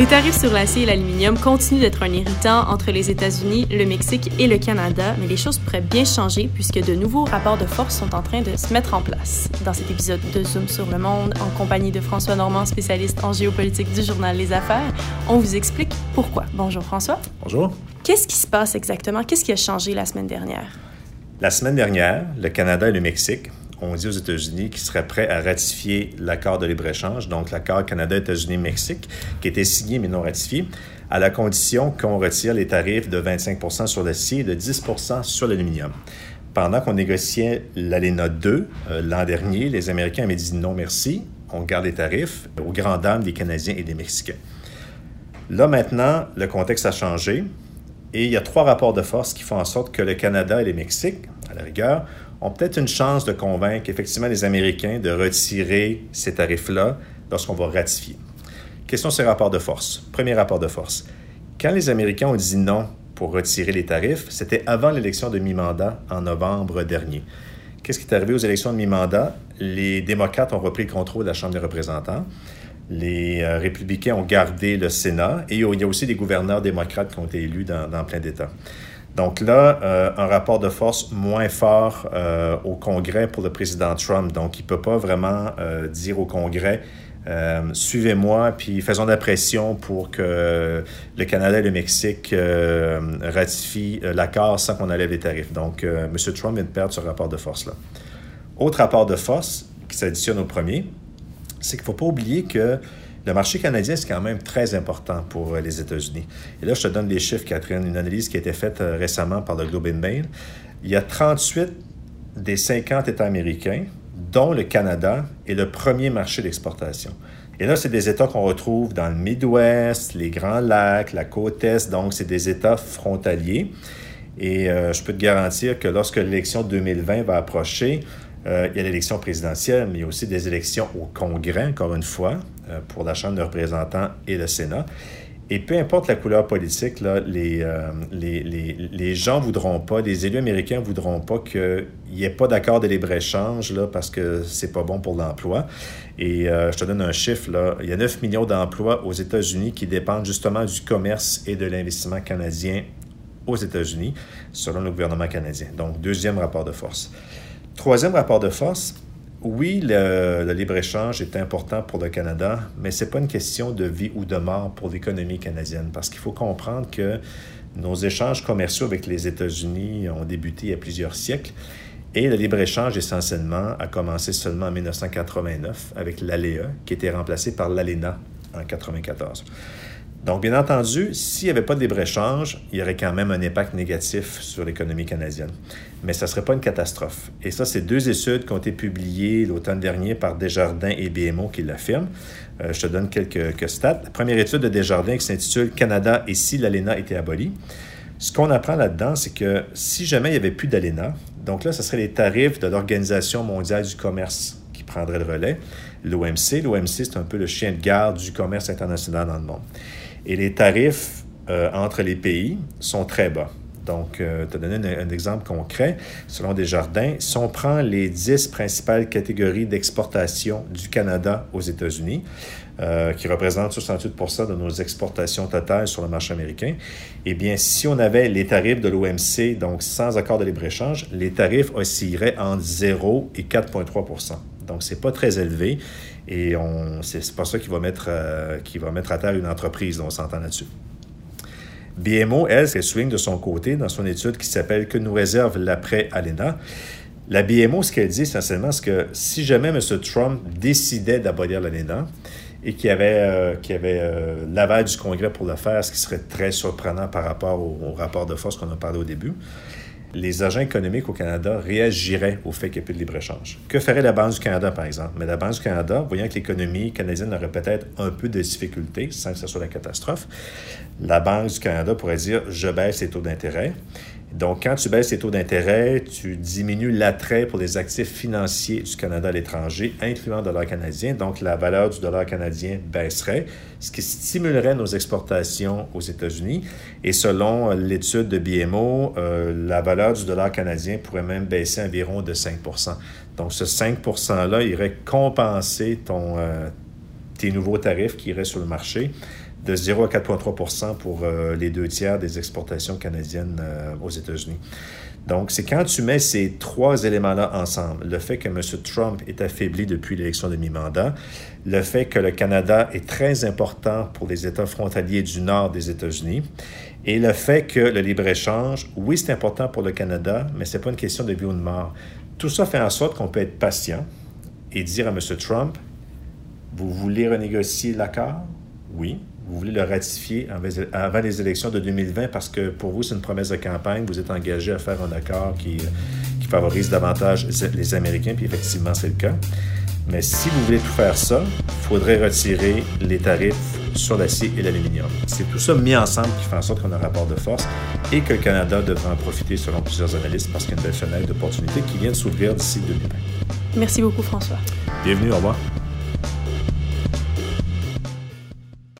Les tarifs sur l'acier et l'aluminium continuent d'être un irritant entre les États-Unis, le Mexique et le Canada, mais les choses pourraient bien changer puisque de nouveaux rapports de force sont en train de se mettre en place. Dans cet épisode de Zoom sur le monde, en compagnie de François Normand, spécialiste en géopolitique du journal Les Affaires, on vous explique pourquoi. Bonjour François. Bonjour. Qu'est-ce qui se passe exactement? Qu'est-ce qui a changé la semaine dernière? La semaine dernière, le Canada et le Mexique ont dit aux États-Unis qu'ils seraient prêts à ratifier l'accord de libre-échange, donc l'accord Canada-États-Unis-Mexique, qui était signé mais non ratifié, à la condition qu'on retire les tarifs de 25% sur l'acier et de 10% sur l'aluminium. Pendant qu'on négociait l'ALENA 2 euh, l'an dernier, les Américains avaient dit non merci, on garde les tarifs aux grandes dames des Canadiens et des Mexicains. Là maintenant, le contexte a changé et il y a trois rapports de force qui font en sorte que le Canada et les Mexiques, à la rigueur, ont peut-être une chance de convaincre effectivement les Américains de retirer ces tarifs-là lorsqu'on va ratifier. Question ces rapports de force. Premier rapport de force. Quand les Américains ont dit non pour retirer les tarifs, c'était avant l'élection de mi-mandat en novembre dernier. Qu'est-ce qui est arrivé aux élections de mi-mandat? Les démocrates ont repris le contrôle de la Chambre des représentants. Les euh, républicains ont gardé le Sénat et il y a aussi des gouverneurs démocrates qui ont été élus dans, plein d'États. Donc là, euh, un rapport de force moins fort euh, au Congrès pour le président Trump. Donc, il ne peut pas vraiment dire au Congrès, suivez-moi, puis faisons de la pression pour que le Canada et le Mexique ratifient l'accord sans qu'on enlève les tarifs. Donc, M. Trump vient de perdre ce rapport de force-là. Autre rapport de force qui s'additionne au premier, c'est qu'il ne faut pas oublier que le marché canadien, c'est quand même très important pour euh, les États-Unis. Et là, je te donne les chiffres, Catherine, une analyse qui a été faite euh, récemment par le Globe and Mail. Il y a 38 des 50 États américains, dont le Canada, est le premier marché d'exportation. Et là, c'est des États qu'on retrouve dans le Midwest, les Grands Lacs, la côte Est, donc c'est des États frontaliers. Et euh, je peux te garantir que lorsque l'élection 2020 va approcher, euh, il y a l'élection présidentielle, mais il y a aussi des élections au Congrès, encore une fois, euh, pour la Chambre des représentants et le Sénat. Et peu importe la couleur politique, là, les, euh, les, les, les, gens voudront pas, les élus américains voudront pas qu'il n'y ait pas d'accord de libre-échange parce que c'est pas bon pour l'emploi. Et je te donne un chiffre, là, il y a 9 millions d'emplois aux États-Unis qui dépendent justement du commerce et de l'investissement canadien aux États-Unis, selon le gouvernement canadien. Donc, deuxième rapport de force. Troisième rapport de force, oui, le, libre-échange est important pour le Canada, mais ce n'est pas une question de vie ou de mort pour l'économie canadienne, parce qu'il faut comprendre que nos échanges commerciaux avec les États-Unis ont débuté il y a plusieurs siècles, et le libre-échange, essentiellement, a commencé seulement en 1989 avec l'ALEA, qui était remplacé par l'ALENA en 1994. Donc, bien entendu, s'il n'y avait pas de libre-échange, il y aurait quand même un impact négatif sur l'économie canadienne. Mais ça ne serait pas une catastrophe. Et ça, c'est deux études qui ont été publiées l'automne dernier par Desjardins et BMO qui l'affirment. Euh, je te donne quelques, stats. La première étude de Desjardins qui s'intitule Canada et si l'ALENA était abolie. Ce qu'on apprend là-dedans, c'est que si jamais il n'y avait plus d'ALENA, donc là, ce serait les tarifs de l'Organisation mondiale du commerce qui prendraient le relais, l'OMC. L'OMC, c'est un peu le chien de garde du commerce international dans le monde. Et les tarifs euh, entre les pays sont très bas. Donc, euh, te donner un, exemple concret, selon Desjardins, si on prend les 10 principales catégories d'exportation du Canada aux États-Unis, euh, qui représentent 68% de nos exportations totales sur le marché américain, eh bien, si on avait les tarifs de l'OMC, donc sans accord de libre-échange, les tarifs oscilleraient entre 0 et 4,3 Donc, ce n'est pas très élevé. Et c'est pas ça qui va, mettre, euh, qui va mettre à terre une entreprise, on s'entend là-dessus. BMO, elle, elle souligne de son côté dans son étude qui s'appelle Que nous réserve l'après-ALENA. La BMO, ce qu'elle dit essentiellement, c'est que si jamais M. Trump décidait d'abolir l'ALENA et qu'il y avait, euh, avait euh, l'aval du Congrès pour le faire, ce qui serait très surprenant par rapport au rapport de force qu'on a parlé au début, les agents économiques au Canada réagiraient au fait qu'il n'y ait plus de libre-échange. Que ferait la Banque du Canada, par exemple? Mais la Banque du Canada, voyant que l'économie canadienne aurait peut-être un peu de difficultés, sans que ce soit la catastrophe, la Banque du Canada pourrait dire je baisse les taux d'intérêt. Donc, quand tu baisses les taux d'intérêt, tu diminues l'attrait pour les actifs financiers du Canada à l'étranger, incluant le dollar canadien. Donc, la valeur du dollar canadien baisserait, ce qui stimulerait nos exportations aux États-Unis. Et selon l'étude de BMO, euh, la valeur du dollar canadien pourrait même baisser environ de 5% Donc, ce 5 %-là irait compenser ton, euh, tes nouveaux tarifs qui iraient sur le marché de 0 à 4,3 pour euh, les deux tiers des exportations canadiennes euh, aux États-Unis. Donc, c'est quand tu mets ces trois éléments-là ensemble, le fait que M. Trump est affaibli depuis l'élection de mi-mandat, le fait que le Canada est très important pour les États frontaliers du nord des États-Unis, et le fait que le libre-échange, oui, c'est important pour le Canada, mais ce n'est pas une question de vie ou de mort. Tout ça fait en sorte qu'on peut être patient et dire à M. Trump, vous voulez renégocier l'accord? Oui vous voulez le ratifier avant les élections de 2020 parce que pour vous, c'est une promesse de campagne. Vous êtes engagé à faire un accord qui, qui favorise davantage les Américains, puis effectivement, c'est le cas. Mais si vous voulez tout faire ça, il faudrait retirer les tarifs sur l'acier et l'aluminium. C'est tout ça mis ensemble qui fait en sorte qu'on a un rapport de force et que le Canada devra en profiter selon plusieurs analystes parce qu'il y a une belle fenêtre d'opportunité qui vient de s'ouvrir d'ici 2020. Merci beaucoup, François. Bienvenue, au revoir.